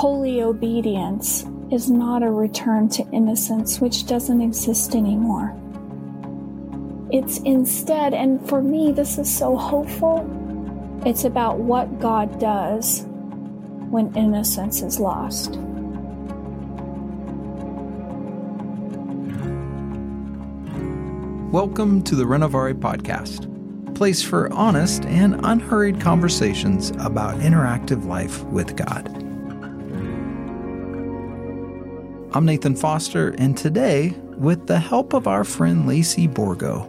holy obedience is not a return to innocence, which doesn't exist anymore. It's instead, and for me, this is so hopeful, it's about what God does when innocence is lost. Welcome to the Renovare Podcast, place for honest and unhurried conversations about interactive life with God. I'm Nathan Foster, and today, with the help of our friend Lacey Borgo,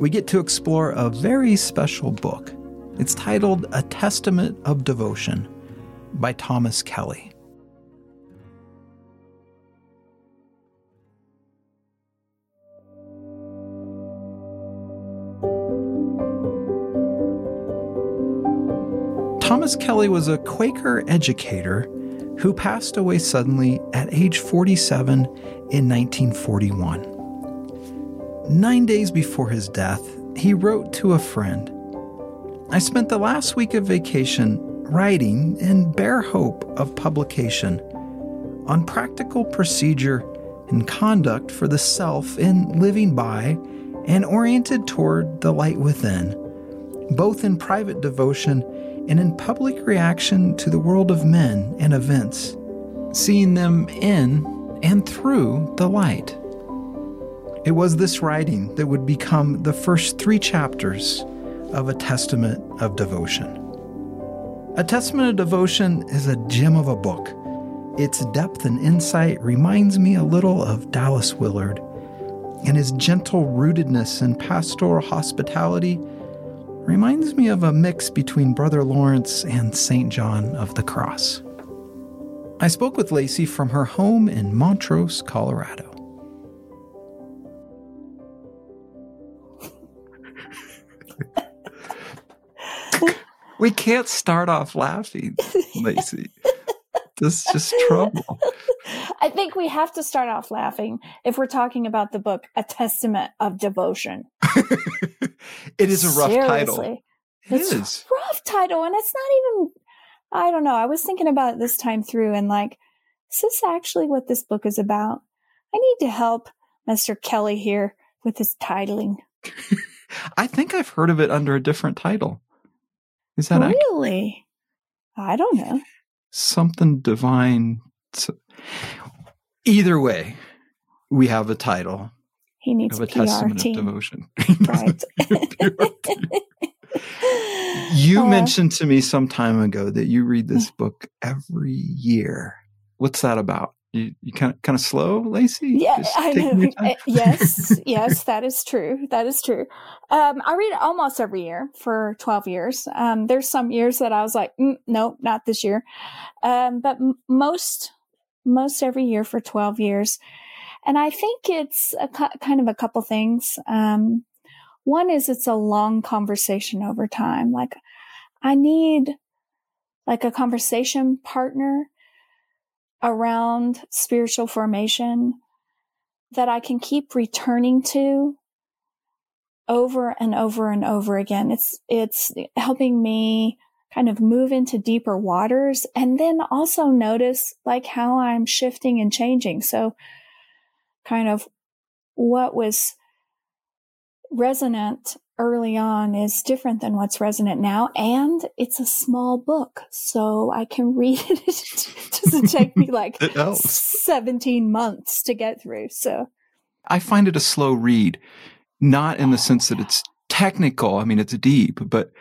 we get to explore a very special book. It's titled A Testament of Devotion by Thomas Kelly. Thomas Kelly was a Quaker educator who passed away suddenly at age 47 in 1941. Nine days before his death, he wrote to a friend I spent the last week of vacation writing in bare hope of publication on practical procedure and conduct for the self in living by and oriented toward the light within, both in private devotion and in public reaction to the world of men and events, seeing them in and through the light. It was this writing that would become the first three chapters of A Testament of Devotion. A Testament of Devotion is a gem of a book. Its depth and insight reminds me a little of Dallas Willard, and his gentle rootedness and pastoral hospitality reminds me of a mix between Brother Lawrence and St. John of the Cross. I spoke with Lacey from her home in Montrose, Colorado. we can't start off laughing, Lacey. This is just trouble. I think we have to start off laughing if we're talking about the book A Testament of Devotion. it is a rough Seriously. title. It it's is. a rough title, and it's not even. I don't know. I was thinking about it this time through, and like, is this actually what this book is about? I need to help Mr. Kelly here with his titling. I think I've heard of it under a different title. Is that accurate? really? I don't know. Something divine? So- Either way, we have a title He needs of a a PR testament of devotion. Right. you Uh, mentioned to me some time ago that you read this book every year. What's that about? You, you kind of kind of slow, Lacey? Yeah, I know. yes, yes, that is true. That is true. Um, I read almost every year for 12 years. Um, there's some years that I was like, mm, nope, not this year. Um, but m- most, most every year for 12 years. And I think it's a ki- kind of a couple things. Um, one is it's a long conversation over time. Like I need like a conversation partner around spiritual formation that I can keep returning to over and over and over again. It's, it's helping me kind of move into deeper waters and then also notice like how I'm shifting and changing. So kind of what was resonant early on is different than what's resonant now. And it's a small book, so I can read it. it doesn't take me like 17 months to get through. So I find it a slow read, not in the sense that it's technical. I mean, it's deep, but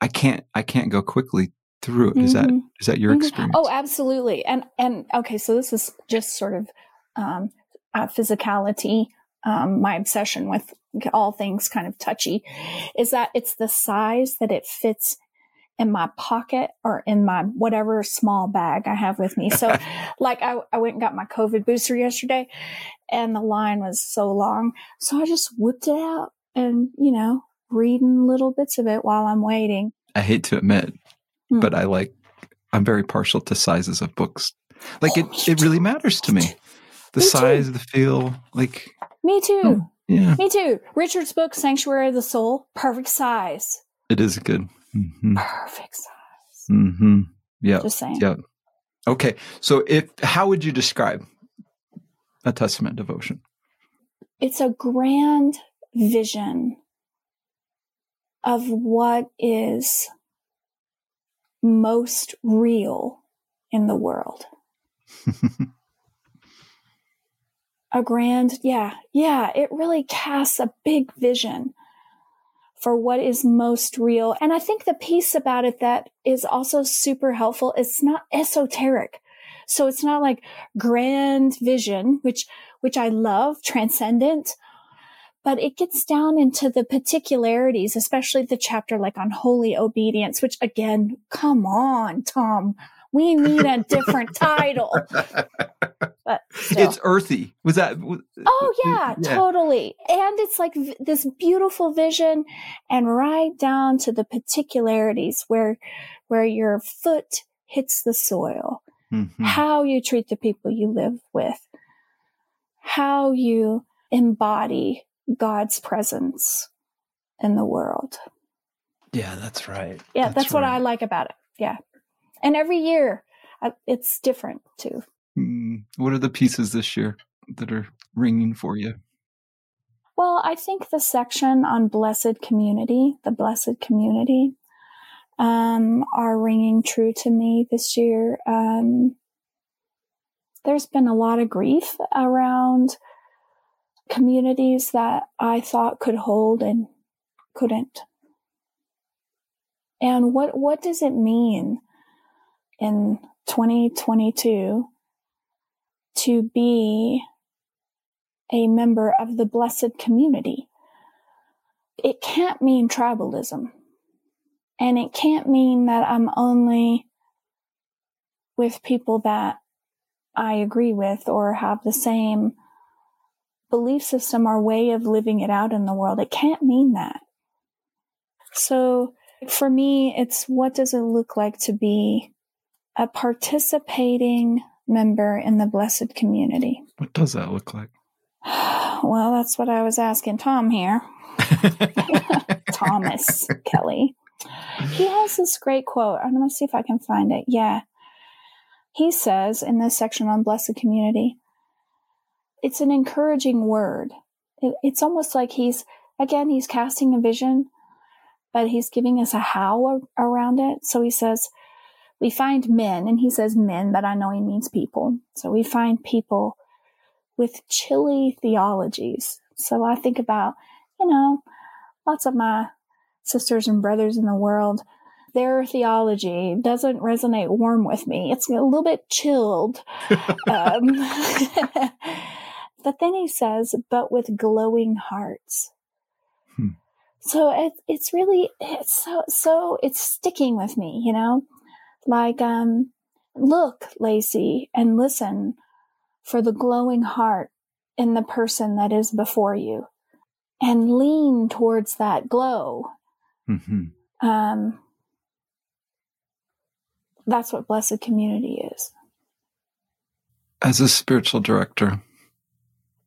I can't I can't go quickly through it. Is that Mhm. is that your Mhm. experience? Oh, absolutely. And and okay, so this is just sort of um, uh, physicality. Um, my obsession with all things kind of touchy is that it's the size that it fits in my pocket or in my whatever small bag I have with me. So, like, I, I went and got my COVID booster yesterday, and the line was so long, so I just whipped it out and you know reading little bits of it while I'm waiting. I hate to admit, Hmm. but I like I'm very partial to sizes of books. Like Oh, it it really matters to me. The Me too. size, the feel, like Me too. Oh. yeah, Me too. Richard's book, Sanctuary of the Soul, perfect size. it is good. hmm Perfect size. Mm-hmm. Yeah. Just saying. Yeah. Okay. So if how would you describe a testament devotion? It's a grand vision of what is most real in the world. a grand, yeah, yeah, it really casts a big vision for what is most real. And I think the piece about it that is also super helpful, it's not esoteric. So it's not like grand vision, which, which I love, transcendent, but it gets down into the particularities, especially the chapter like on holy obedience, which again, come on, Tom, we need a different title. But still. it's earthy. Was that? Oh yeah, yeah, totally. And it's like v- this beautiful vision, and right down to the particularities where where your foot hits the soil, mm-hmm. how you treat the people you live with, how you embody God's presence in the world. Yeah, that's right. Yeah, that's, that's right. what I like about it. Yeah and every year uh, it's different too. Mm, what are the pieces this year that are ringing for you? Well, I think the section on blessed community, the blessed community, um, are ringing true to me this year. Um, there's been a lot of grief around communities that I thought could hold and couldn't. And what what does it mean in 2022 to be a member of the blessed community. It can't mean tribalism. And it can't mean that I'm only with people that I agree with or have the same belief system or way of living it out in the world. It can't mean that. So for me, it's what does it look like to be a participating member in the blessed community. What does that look like? Well, that's what I was asking Tom here. Thomas Kelly. He has this great quote. I'm going to see if I can find it. Yeah. He says in this section on blessed community, it's an encouraging word. It, it's almost like he's, again, he's casting a vision, but he's giving us a how around it. So he says, we find men, and he says men, but I know he means people. So we find people with chilly theologies. So I think about, you know, lots of my sisters and brothers in the world, their theology doesn't resonate warm with me. It's a little bit chilled. um, but then he says, but with glowing hearts. Hmm. So it, it's really, it's so, so it's sticking with me, you know? Like, um, look, Lacey, and listen for the glowing heart in the person that is before you and lean towards that glow. Mm-hmm. Um, that's what blessed community is. As a spiritual director,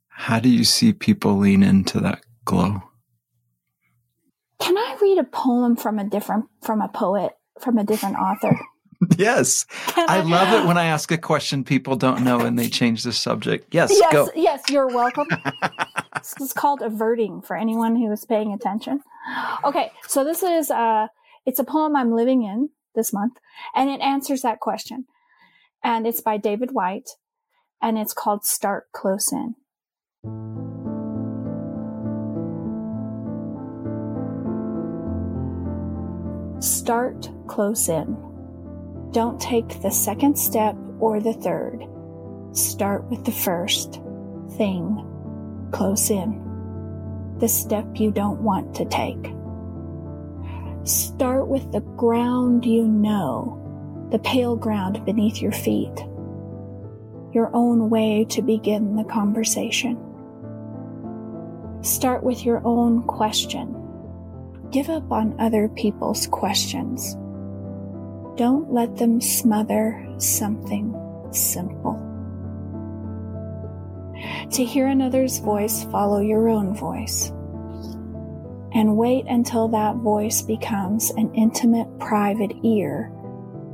how do you see people lean into that glow? Can I read a poem from a different from a poet from a different author? yes. I love it when I ask a question people don't know and they change the subject. Yes, yes, go. Yes, you're welcome. this is called averting for anyone who is paying attention. Okay, so this is uh it's a poem I'm living in this month and it answers that question. And it's by David Whyte and it's called Start Close In. Start close in. Don't take the second step or the third. Start with the first thing close in, the step you don't want to take. Start with the ground you know, the pale ground beneath your feet, your own way to begin the conversation. Start with your own question. Give up on other people's questions. Don't let them smother something simple. To hear another's voice, follow your own voice. And wait until that voice becomes an intimate, private ear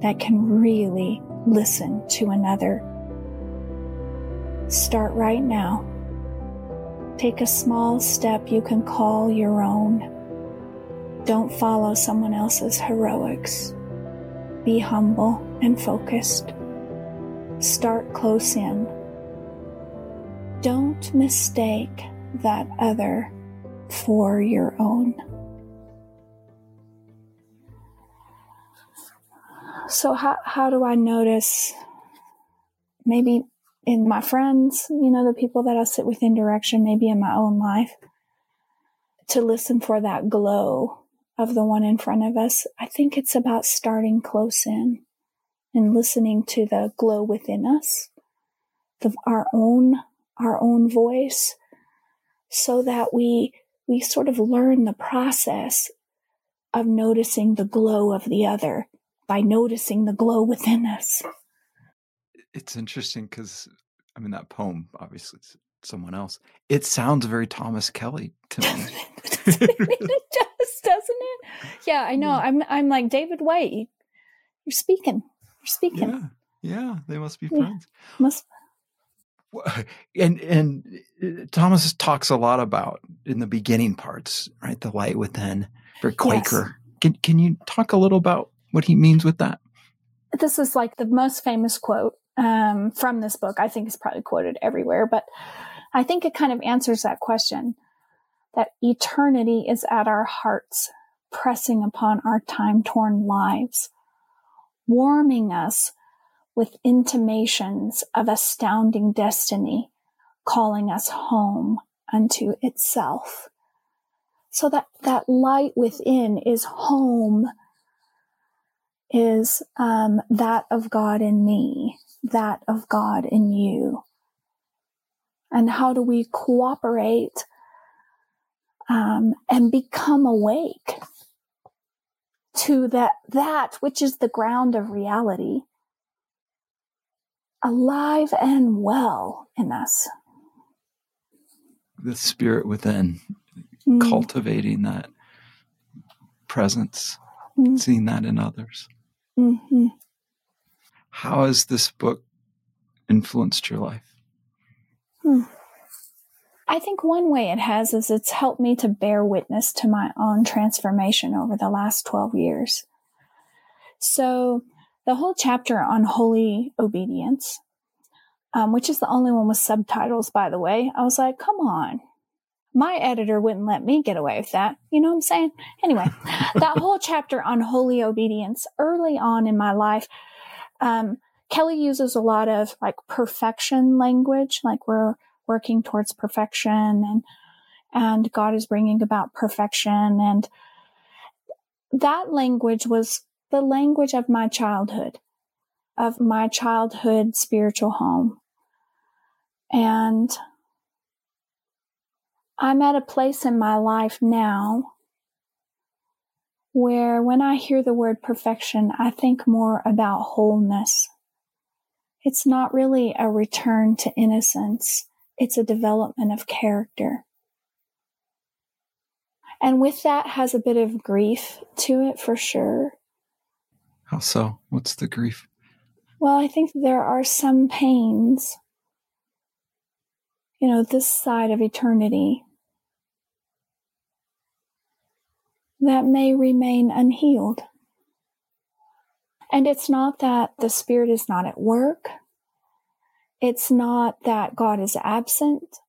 that can really listen to another. Start right now. Take a small step you can call your own. Don't follow someone else's heroics. Be humble and focused. Start close in. Don't mistake that other for your own. So, how, how do I notice maybe in my friends, you know, the people that I sit with in direction, maybe in my own life, to listen for that glow of the one in front of us? I think it's about starting close in and listening to the glow within us, the, our own, our own voice, so that we we sort of learn the process of noticing the glow of the other by noticing the glow within us. It's interesting because, I mean, that poem, obviously, it's someone else. It sounds very Thomas Kelly to me. doesn't it? Yeah, I know. I'm, I'm like David Whyte. You're speaking. You're speaking. Yeah, yeah. They must be friends. Yeah, must and and uh, Thomas talks a lot about in the beginning parts, right? The light within, for Quaker. Yes. Can can you talk a little about what he means with that? This is like the most famous quote um, from this book. I think it's probably quoted everywhere, but I think it kind of answers that question. That eternity is at our hearts, pressing upon our time torn lives, warming us with intimations of astounding destiny calling us home unto itself. So that, that light within is home, is um, that of God in me, that of God in you. And how do we cooperate um, and become awake to that, that which is the ground of reality? alive and well in us. The spirit within, mm. cultivating that presence, mm. seeing that in others. Mm-hmm. How has this book influenced your life? Hmm. I think one way it has is it's helped me to bear witness to my own transformation over the last 12 years. So, the whole chapter on holy obedience, um, which is the only one with subtitles, by the way. I was like, come on. My editor wouldn't let me get away with that. You know what I'm saying? Anyway, that whole chapter on holy obedience early on in my life, um, Kelly uses a lot of like perfection language, like we're working towards perfection and, and God is bringing about perfection. And that language was the language of my childhood, of my childhood spiritual home. And I'm at a place in my life now where when I hear the word perfection, I think more about wholeness. It's not really a return to innocence. It's a development of character. And with that has a bit of grief to it for sure. How so? What's the grief? Well, I think there are some pains, you know, this side of eternity that may remain unhealed. And it's not that the Spirit is not at work. It's not that God is absent.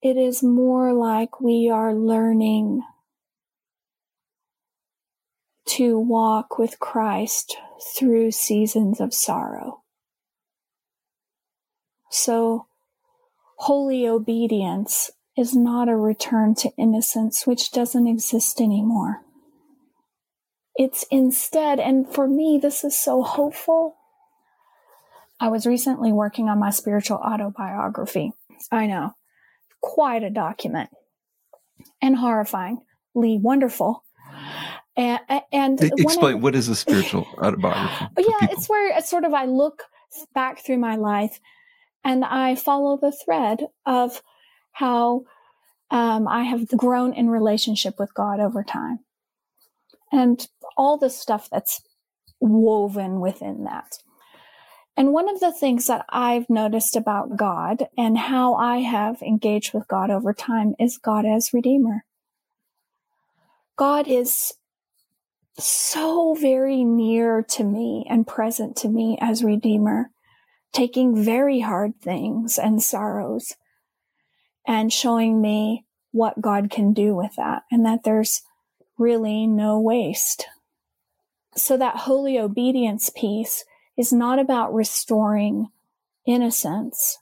It is more like we are learning to walk with Christ through seasons of sorrow. So, holy obedience is not a return to innocence, which doesn't exist anymore. It's instead, and for me, this is so hopeful. I was recently working on my spiritual autobiography. I know, quite a document and horrifyingly wonderful. And, and explain what is a spiritual autobiography? yeah, people? it's where it's sort of I look back through my life and I follow the thread of how um, I have grown in relationship with God over time, and all the stuff that's woven within that. And one of the things that I've noticed about God and how I have engaged with God over time is God as Redeemer. God is so very near to me and present to me as Redeemer, taking very hard things and sorrows and showing me what God can do with that and that there's really no waste. So that holy obedience piece is not about restoring innocence.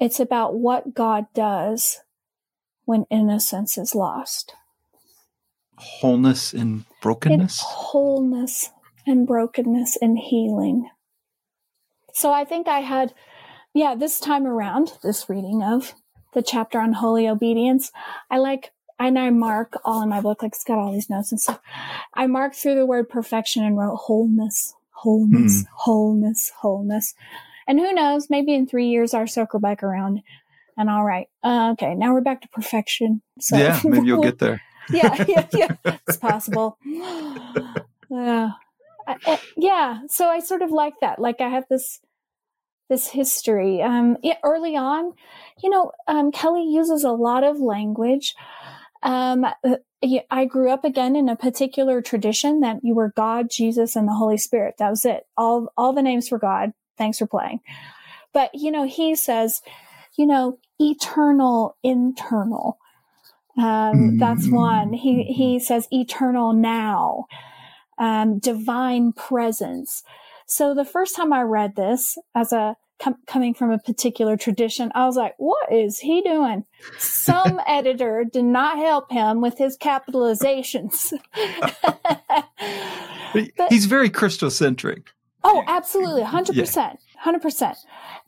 It's about what God does when innocence is lost. Wholeness in brokenness? Wholeness and brokenness and healing. So I think I had, yeah, this time around, this reading of the chapter on holy obedience, I like, and I mark all in my book, like it's got all these notes and stuff. I marked through the word perfection and wrote wholeness, wholeness, mm. wholeness, wholeness. And who knows, maybe in three years our circle back around and all right, uh, okay, now we're back to perfection. So yeah, maybe you'll get there. yeah, yeah, yeah, it's possible. Uh, I, yeah, so I sort of like that. Like I have this this history. Um, yeah, early on, you know, um, Kelly uses a lot of language. Um, uh, I grew up again in a particular tradition that you were God, Jesus, and the Holy Spirit. That was it. All, all the names for God. Thanks for playing. But, you know, he says, you know, eternal, internal. Um, mm-hmm. That's one. He, he says eternal now, um, divine presence. So the first time I read this as a com- coming from a particular tradition, I was like, what is he doing? Some editor did not help him with his capitalizations. but, he's very Christocentric. Oh, absolutely. 100%. Yeah. 100%.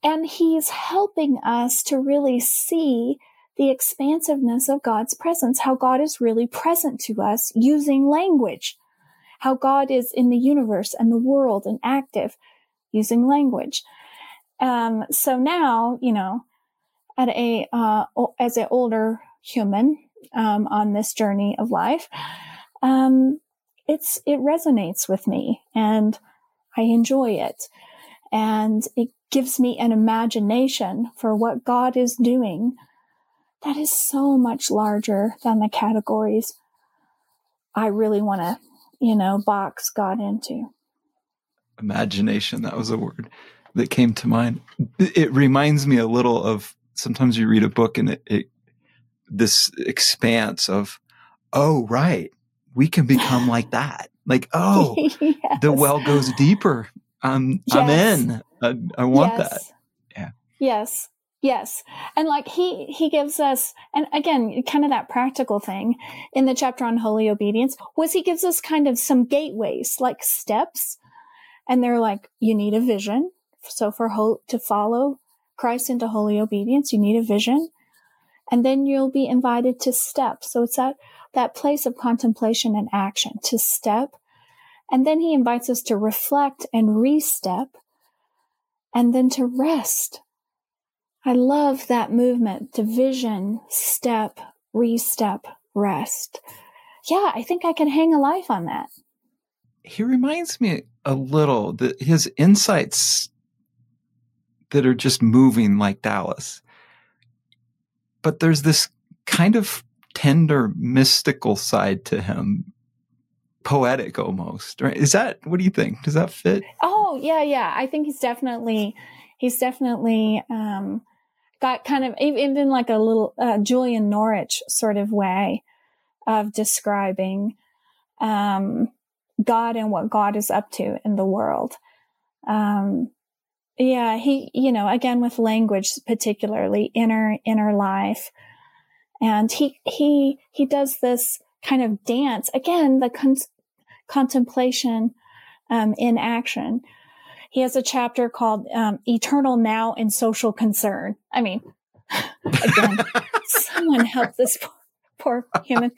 And he's helping us to really see the expansiveness of God's presence, how God is really present to us using language, how God is in the universe and the world and active using language. Um, so now, you know, at a uh, as an older human um, on this journey of life, um, it's it resonates with me, and I enjoy it, and it gives me an imagination for what God is doing that is so much larger than the categories I really want to, you know, box God into. Imagination, that was a word that came to mind. It reminds me a little of sometimes you read a book and it, it this expanse of, oh, right, we can become like that. Like, oh, yes. the well goes deeper. I'm, yes. I'm in. I, I want yes. that. Yeah. Yes. Yes. And like he, he gives us, and again, kind of that practical thing in the chapter on holy obedience was he gives us kind of some gateways, like steps. And they're like, you need a vision. So for ho- to follow Christ into holy obedience, you need a vision. And then you'll be invited to step. So it's that, that place of contemplation and action to step. And then he invites us to reflect and re-step and then to rest. I love that movement, division, step, re-step, rest. Yeah, I think I can hang a life on that. He reminds me a little that his insights that are just moving like Dallas. But there's this kind of tender, mystical side to him, poetic almost. Right? Is that what do you think? Does that fit? Oh yeah, yeah. I think he's definitely he's definitely um, got kind of even like a little uh, Julian Norwich sort of way of describing um, God and what God is up to in the world. Um, yeah, he, you know, again with language, particularly inner, inner life. And he, he, he does this kind of dance again, the con- contemplation, um, in action. He has a chapter called, um, Eternal Now and Social Concern. I mean, again, someone help this poor human.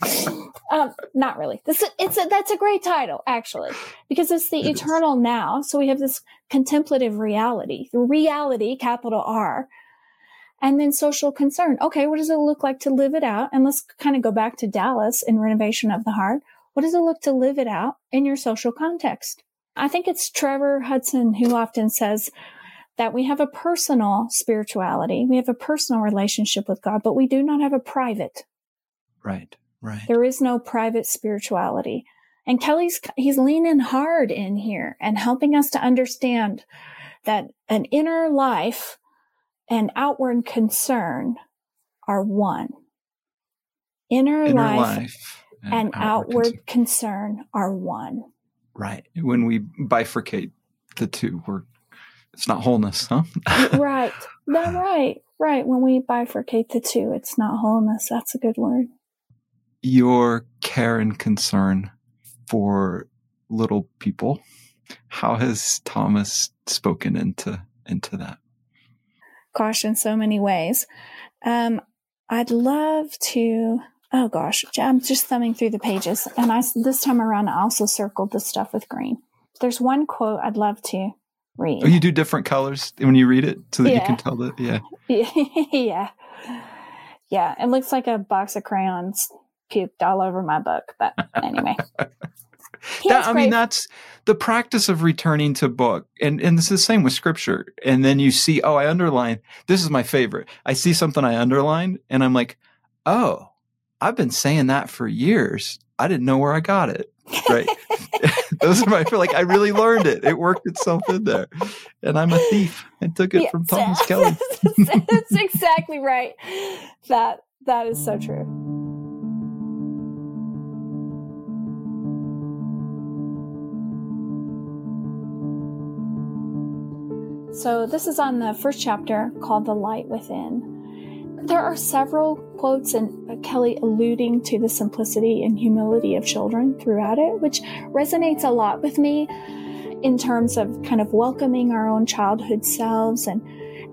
Um, not really. This it's a, that's a great title actually because it's the it eternal is. now. So we have this contemplative reality, the reality, capital R, and then social concern. Okay, what does it look like to live it out? And let's kind of go back to Dallas in renovation of the heart. What does it look to live it out in your social context? I think it's Trevor Hudson who often says that we have a personal spirituality, we have a personal relationship with God, but we do not have a private. Right, right. There is no private spirituality. And Kelly's, he's leaning hard in here and helping us to understand that an inner life and outward concern are one. Inner, inner life, life, and, and outward, outward concern. concern are one. Right. When we bifurcate the two, we're it's not wholeness, huh? right. No, right. Right. When we bifurcate the two, it's not wholeness. That's a good word. Your care and concern for little people. How has Thomas spoken into into that? Gosh, in so many ways. Um, I'd love to. Oh gosh, I'm just thumbing through the pages, and I this time around I also circled the stuff with green. There's one quote I'd love to read. Oh, you do different colors when you read it so that yeah. you can tell that. Yeah. yeah. Yeah. It looks like a box of crayons puked all over my book. But anyway. that, I mean, that's the practice of returning to book. And, and it's the same with scripture. And then you see, oh, I underline. This is my favorite. I see something I underlined and I'm like, oh, I've been saying that for years. I didn't know where I got it. Right. Those are my like I really learned it. It worked itself in there. And I'm a thief. I took it yeah, from Thomas Kelly. That's exactly right. That that is so true. So, this is on the first chapter called The Light Within. There are several quotes and uh, Kelly alluding to the simplicity and humility of children throughout it, which resonates a lot with me in terms of kind of welcoming our own childhood selves and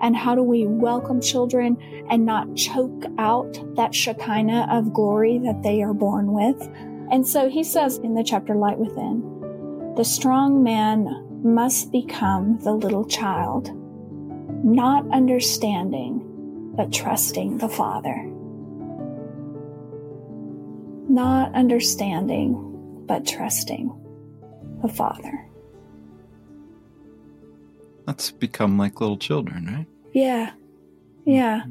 and how do we welcome children and not choke out that Shekinah of glory that they are born with. And so he says in the chapter Light Within, the strong man must become the little child, not understanding but trusting the Father. Not understanding, but trusting the Father. Let's become like little children, right? Yeah. Yeah.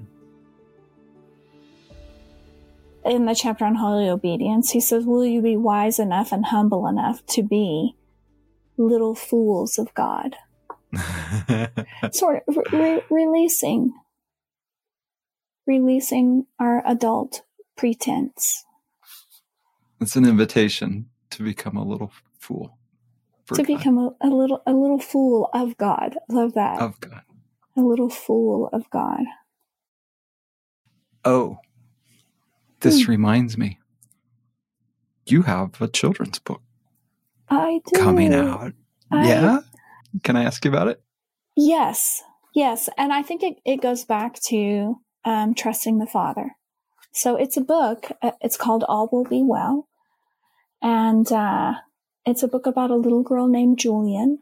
In the chapter on holy obedience, he says, Will you be wise enough and humble enough to be little fools of God? sort of re- releasing releasing our adult pretense. It's an invitation to become a little fool. To God. become a, a, little a little fool of God. Love that. Of God. A little fool of God. Oh. This hmm. reminds me. You have a children's book. I do. Coming out. I, yeah? Can I ask you about it? Yes. Yes. And I think it, it goes back to um, Trusting the Father. So it's a book. Uh, it's called All Will Be Well. And uh, it's a book about a little girl named Julian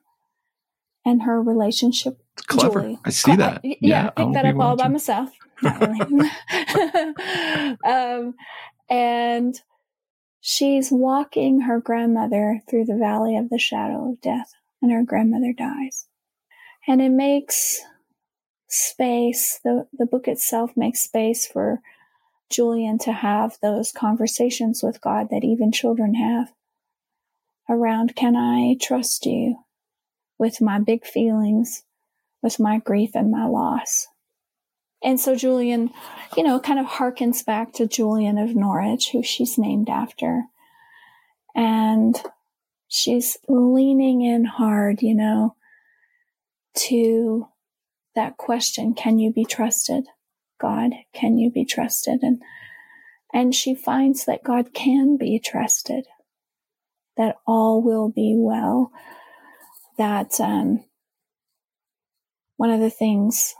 and her relationship. It's clever. Julie. I see that. yeah, yeah, I picked that up all by myself. Really. um, and she's walking her grandmother through the valley of the shadow of death, and her grandmother dies. And it makes space, the, the book itself makes space for Julian to have those conversations with God that even children have around can I trust you with my big feelings, with my grief and my loss? And so Julian, you know, kind of harkens back to Julian of Norwich, who she's named after. And she's leaning in hard, you know, to that question, can you be trusted? God, can you be trusted? And, and she finds that God can be trusted, that all will be well, that, um, one of the things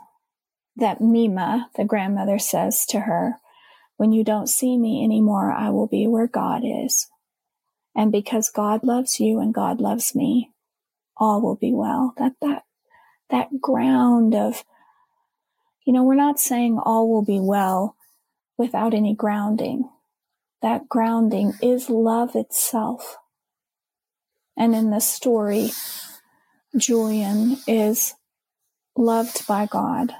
that Mima, the grandmother, says to her, when you don't see me anymore, I will be where God is. And because God loves you and God loves me, all will be well. That, that that ground of, you know, we're not saying all will be well without any grounding. That grounding is love itself. And in this story, Julian is loved by God,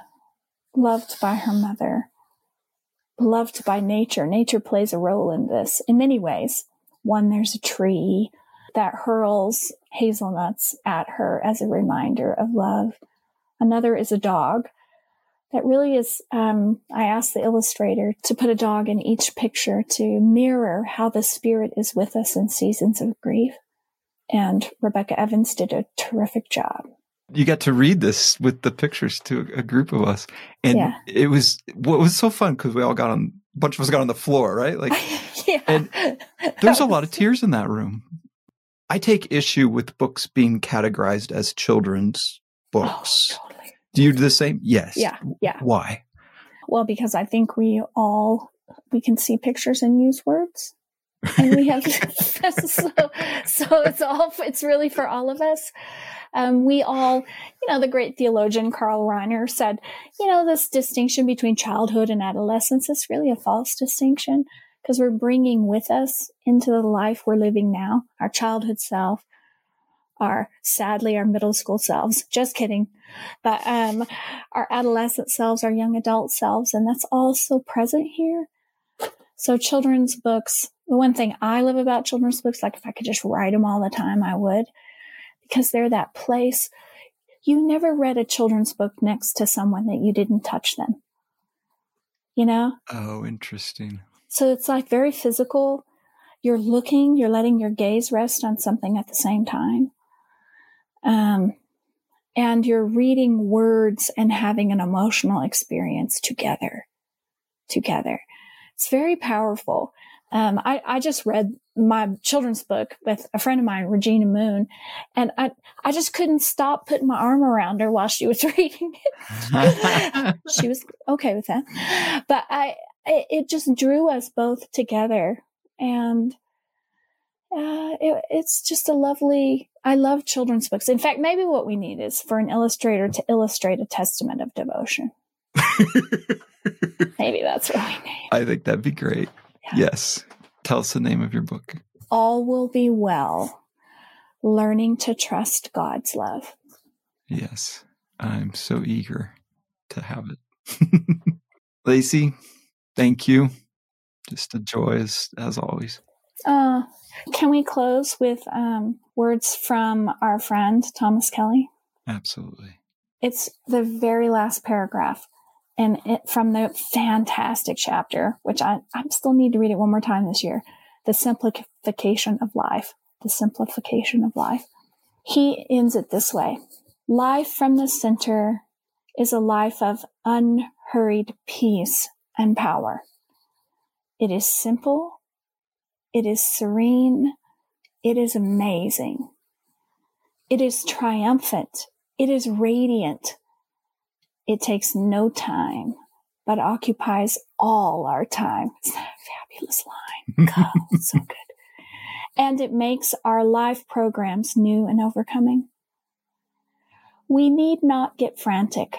loved by her mother, loved by nature. Nature plays a role in this in many ways. One, there's a tree that hurls hazelnuts at her as a reminder of love. Another is a dog that really is. Um, I asked the illustrator to put a dog in each picture to mirror how the spirit is with us in seasons of grief. And Rebecca Evans did a terrific job. You got to read this with the pictures to a group of us, and yeah. it was what was so fun because we all got on. A bunch of us got on the floor, right? Like, yeah. And there's a lot of tears in that room. I take issue with books being categorized as children's oh, books. Oh, totally. Do you do the same? Yes. Yeah. Yeah. Why? Well, because I think we all we can see pictures and use words. And we have so, so it's all it's really for all of us um, we all you know the great theologian karl rahner said you know this distinction between childhood and adolescence is really a false distinction because we're bringing with us into the life we're living now our childhood self, our sadly our middle school selves. Just kidding. But um, our adolescent selves, our young adult selves, and that's also present here. So children's books, the one thing I love about children's books, like if I could just write them all the time, I would, because they're that place. You never read a children's book next to someone that you didn't touch them. You know? Oh, interesting. So it's like very physical. You're looking, you're letting your gaze rest on something at the same time. Um, and you're reading words and having an emotional experience together. Together. It's very powerful. Um, I, I just read my children's book with a friend of mine, Regina Moon, and I, I just couldn't stop putting my arm around her while she was reading it. she was okay with that. But I, it, it just drew us both together. And uh, it, it's just a lovely i love children's books. In fact maybe what we need is for an illustrator to illustrate a testament of devotion. Maybe that's what we need. I think that'd be great yeah. yes tell us the name of your book all will be well learning to trust god's love yes i'm so eager to have it lacey Thank you. Just a joy as, as always. Uh, can we close with um, words from our friend Thomas Kelly? Absolutely. It's the very last paragraph, and it, from the fantastic chapter, which I, I still need to read it one more time this year. The simplification of life. The simplification of life. He ends it this way: Life from the center is a life of unhurried peace and power. It is simple. It is serene. It is amazing. It is triumphant. It is radiant. It takes no time, but occupies all our time. Isn't that a fabulous line? God, so good. And it makes our life programs new and overcoming. We need not get frantic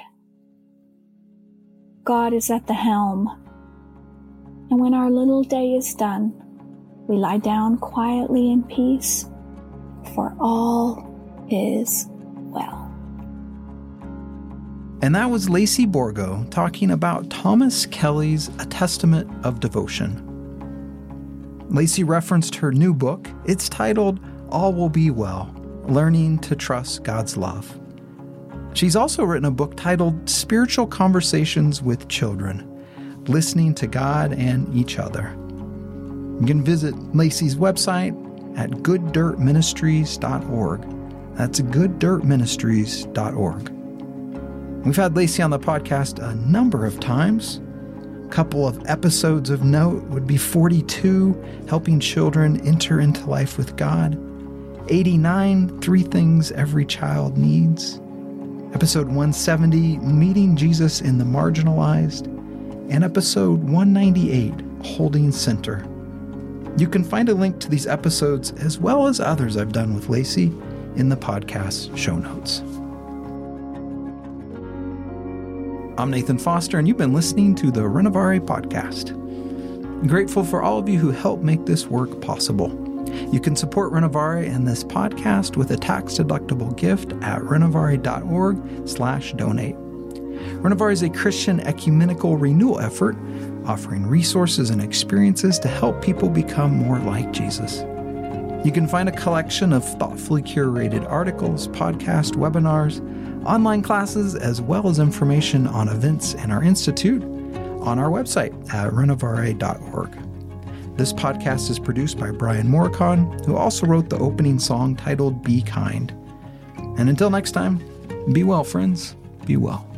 God is at the helm. And when our little day is done, we lie down quietly in peace, for all is well. And that was Lacey Borgo talking about Thomas Kelly's A Testament of Devotion. Lacey referenced her new book. It's titled All Will Be Well Learning to Trust God's Love. She's also written a book titled Spiritual Conversations with Children Listening to God and Each Other. You can visit Lacey's website at gooddirtministries.org. That's gooddirtministries.org. We've had Lacey on the podcast a number of times. A couple of episodes of note would be 42, Helping Children Enter into Life with God, 89, Three Things Every Child Needs, episode 170, Meeting Jesus in the Marginalized, and episode 198, Holding Center. You can find a link to these episodes as well as others I've done with Lacey in the podcast show notes. I'm Nathan Foster, and you've been listening to the Renovare podcast. I'm grateful for all of you who help make this work possible. You can support Renovare and this podcast with a tax-deductible gift at renovare.org slash donate. Renovare is a Christian ecumenical renewal effort offering resources and experiences to help people become more like Jesus. You can find a collection of thoughtfully curated articles, podcasts, webinars, online classes, as well as information on events in our institute on our website at renovare.org. This podcast is produced by Brian Morykon, who also wrote the opening song titled Be Kind. And until next time, be well, friends. Be well.